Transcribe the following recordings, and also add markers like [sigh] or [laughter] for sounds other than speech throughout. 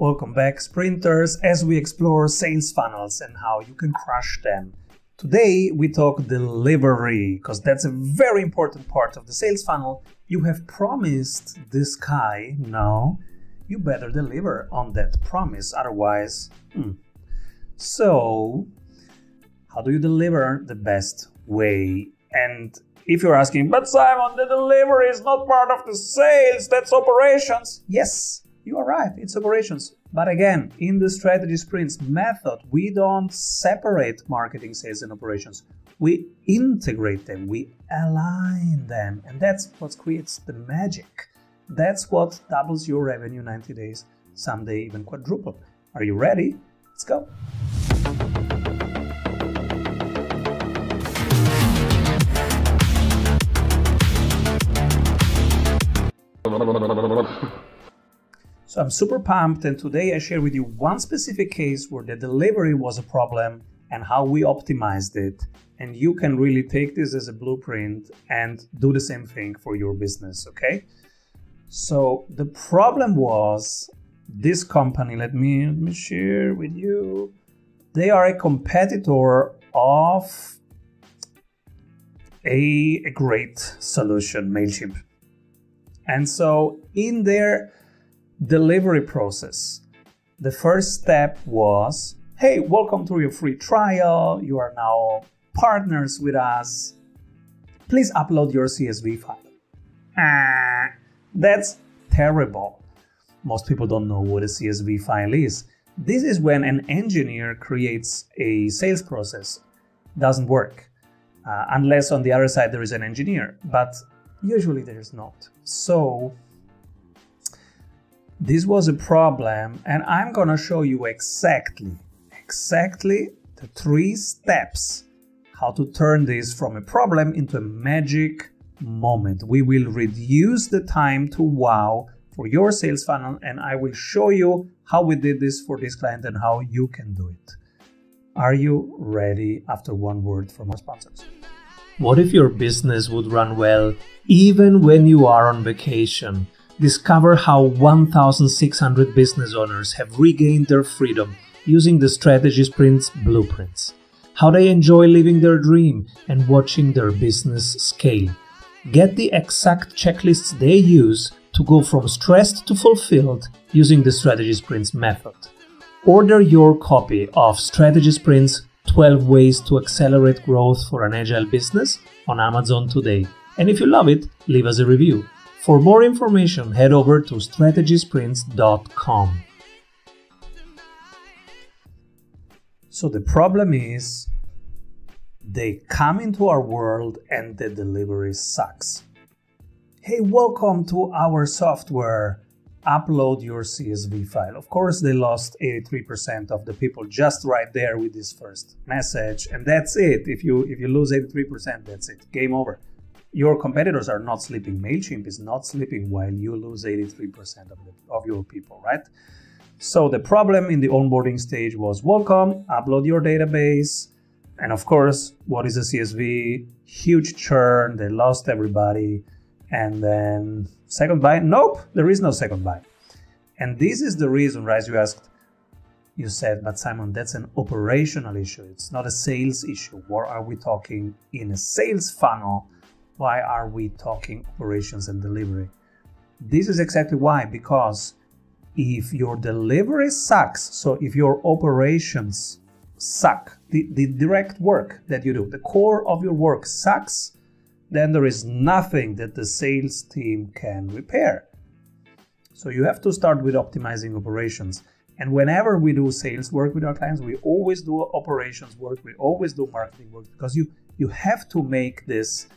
Welcome back, sprinters, as we explore sales funnels and how you can crush them. Today we talk delivery because that's a very important part of the sales funnel. You have promised this guy, now you better deliver on that promise, otherwise, hmm. So, how do you deliver the best way? And if you're asking, but Simon, the delivery is not part of the sales, that's operations. Yes, you are right, it's operations. But again, in the strategy sprints method, we don't separate marketing, sales, and operations. We integrate them, we align them, and that's what creates the magic. That's what doubles your revenue 90 days, someday even quadruple. Are you ready? Let's go. [laughs] So I'm super pumped, and today I share with you one specific case where the delivery was a problem and how we optimized it. And you can really take this as a blueprint and do the same thing for your business, okay? So the problem was this company, let me, let me share with you. They are a competitor of a, a great solution, MailChimp. And so in their delivery process, the first step was hey, welcome to your free trial. You are now partners with us. Please upload your CSV file. Ah, that's terrible. Most people don't know what a CSV file is. This is when an engineer creates a sales process. Doesn't work. Uh, unless on the other side there is an engineer. But Usually there is not. So this was a problem and I'm gonna show you exactly, exactly the three steps how to turn this from a problem into a magic moment. We will reduce the time to wow for your sales funnel and I will show you how we did this for this client and how you can do it. Are you ready after one word from our sponsors? What if your business would run well even when you are on vacation? Discover how 1,600 business owners have regained their freedom using the Strategy Sprints blueprints. How they enjoy living their dream and watching their business scale. Get the exact checklists they use to go from stressed to fulfilled using the Strategy Sprints method. Order your copy of Strategy Sprints 12 Ways to Accelerate Growth for an Agile Business on Amazon today. And if you love it, leave us a review. For more information, head over to strategysprints.com. So the problem is they come into our world and the delivery sucks. Hey, welcome to our software upload your CSV file. Of course, they lost 83% of the people just right there with this first message, and that's it. If you if you lose 83%, that's it. Game over. Your competitors are not sleeping. Mailchimp is not sleeping while you lose 83% of, the, of your people, right? So the problem in the onboarding stage was welcome, upload your database, and of course, what is a CSV? Huge churn. They lost everybody and then second buy? Nope, there is no second buy. And this is the reason, right? You asked, you said, but Simon, that's an operational issue. It's not a sales issue. What are we talking in a sales funnel? Why are we talking operations and delivery? This is exactly why, because if your delivery sucks, so if your operations suck, the, the direct work that you do, the core of your work sucks, then there is nothing that the sales team can repair. So you have to start with optimizing operations. And whenever we do sales work with our clients, we always do operations work, we always do marketing work because you you have to make this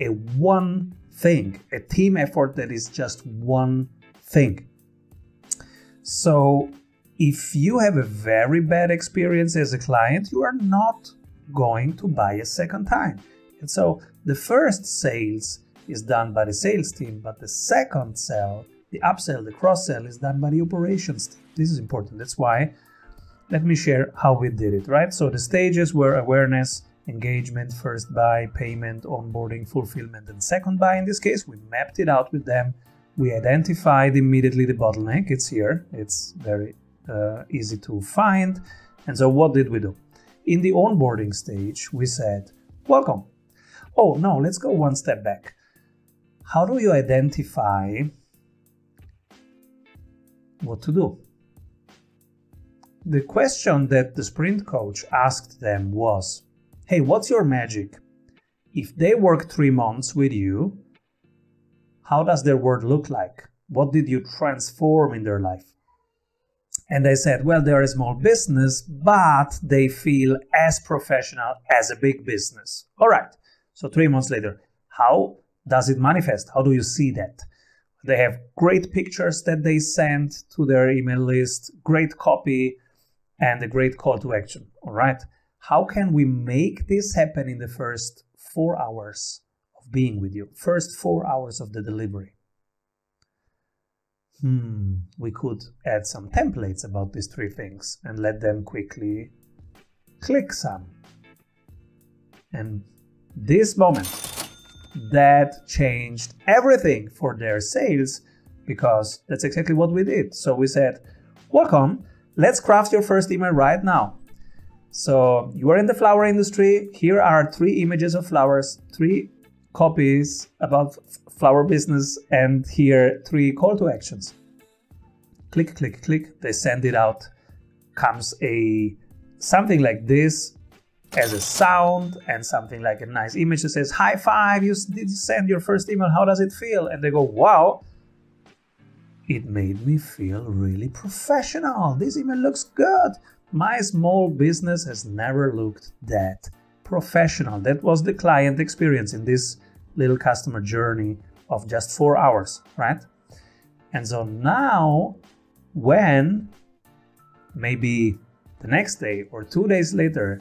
a one thing, a team effort that is just one thing. So if you have a very bad experience as a client, you are not going to buy a second time. And so the first sales is done by the sales team, but the second sell, the upsell, the cross sell is done by the operations team. This is important. That's why let me share how we did it, right? So the stages were awareness, engagement, first buy, payment, onboarding, fulfillment, and second buy. In this case, we mapped it out with them We identified immediately the bottleneck. It's here. It's very uh, easy to find. And so, what did we do? In the onboarding stage, we said, Welcome. Oh, no, let's go one step back. How do you identify what to do? The question that the sprint coach asked them was Hey, what's your magic? If they work three months with you, how does their world look like? What did you transform in their life? And they said, well, they're a small business, but they feel as professional as a big business. All right. So three months later, how does it manifest? How do you see that? They have great pictures that they send to their email list, great copy, and a great call to action. All right. How can we make this happen in the first four hours of being with you? First four hours of the delivery. Hmm, we could add some templates about these three things and let them quickly click some. And this moment that changed everything for their sales because that's exactly what we did. So we said, Welcome, let's craft your first email right now. So you are in the flower industry. Here are three images of flowers, three copies about flower business, and here three call to actions. Click, click, click. They send it out. Comes a something like this as a sound and something like a nice image that says high five you did send your first email how does it feel and they go wow it made me feel really professional this email looks good my small business has never looked that professional that was the client experience in this little customer journey of just four hours right and so now when maybe the next day or two days later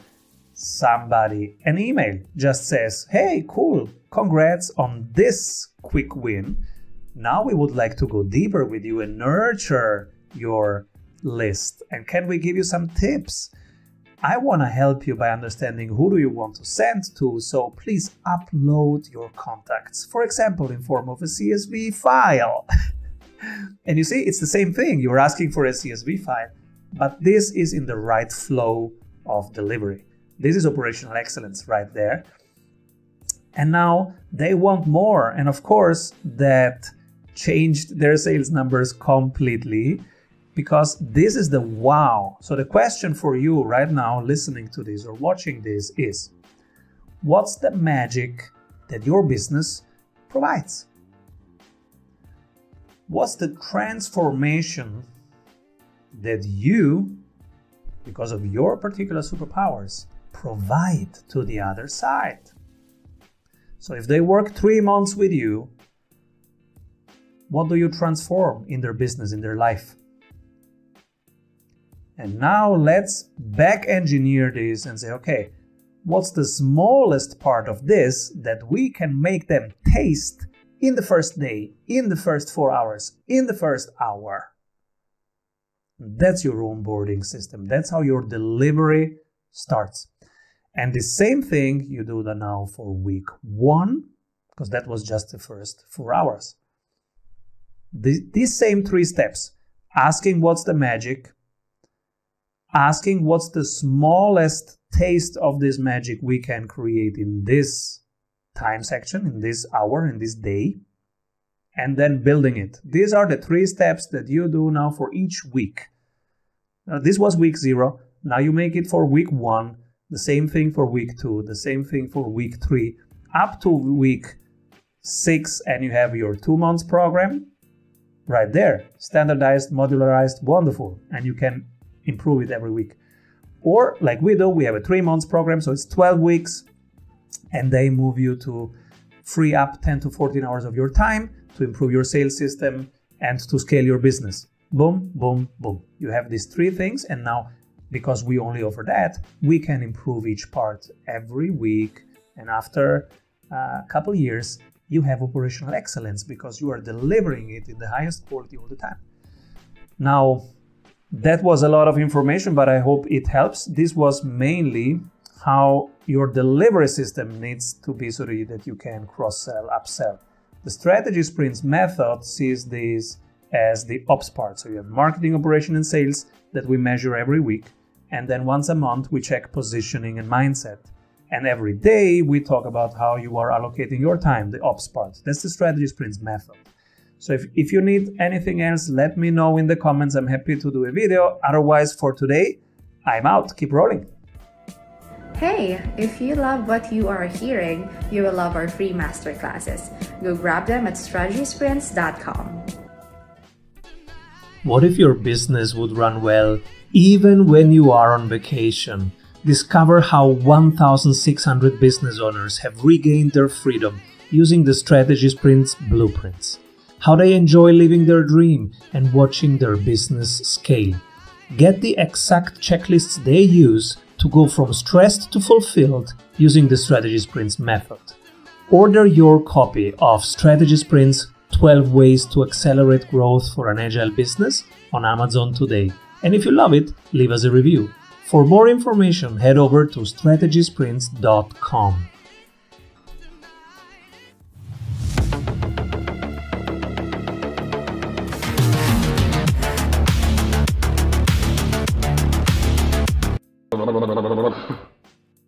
somebody an email just says, Hey, cool, congrats on this quick win. Now we would like to go deeper with you and nurture your list. And can we give you some tips? I want to help you by understanding who do you want to send to, so please upload your contacts. For example, in form of a CSV file. [laughs] and you see, it's the same thing. You're asking for a CSV file, but this is in the right flow of delivery. This is operational excellence right there. And now they want more. And of course, that changed their sales numbers completely because this is the wow. So, the question for you right now, listening to this or watching this, is what's the magic that your business provides? What's the transformation that you, because of your particular superpowers, provide to the other side. So if they work three months with you, what do you transform in their business, in their life? And now let's back engineer this and say, okay, what's the smallest part of this that we can make them taste in the first day, in the first four hours, in the first hour? That's your onboarding system. That's how your delivery starts. And the same thing you do that now for week one, because that was just the first four hours. The, these same three steps asking what's the magic, asking what's the smallest taste of this magic we can create in this time section, in this hour, in this day, and then building it. These are the three steps that you do now for each week. Now, this was week zero. Now you make it for week one the same thing for week two, the same thing for week three, up to week six, and you have your two months program right there. Standardized, modularized, wonderful. And you can improve it every week. Or like we do, we have a three months program, so it's 12 weeks, and they move you to free up 10 to 14 hours of your time to improve your sales system and to scale your business. Boom, boom, boom. You have these three things, and now because we only offer that, we can improve each part every week. And after a couple years, you have operational excellence because you are delivering it in the highest quality all the time. Now, that was a lot of information, but I hope it helps. This was mainly how your delivery system needs to be so that you can cross sell, upsell. The strategy sprints method sees these as the ops part. So you have marketing, operation, and sales that we measure every week. And then once a month, we check positioning and mindset. And every day, we talk about how you are allocating your time, the ops part. That's the strategy sprints method. So if, if you need anything else, let me know in the comments. I'm happy to do a video. Otherwise, for today, I'm out. Keep rolling. Hey, if you love what you are hearing, you will love our free masterclasses. Go grab them at strategysprints.com. What if your business would run well even when you are on vacation? Discover how 1,600 business owners have regained their freedom using the Strategy Sprints blueprints how they enjoy living their dream and watching their business scale. Get the exact checklists they use to go from stressed to fulfilled using the Strategy Sprints method. Order your copy of Strategy Sprints 12 Ways to Accelerate Growth for an Agile Business on Amazon today. And if you love it, leave us a review. For more information, head over to strategysprints.com.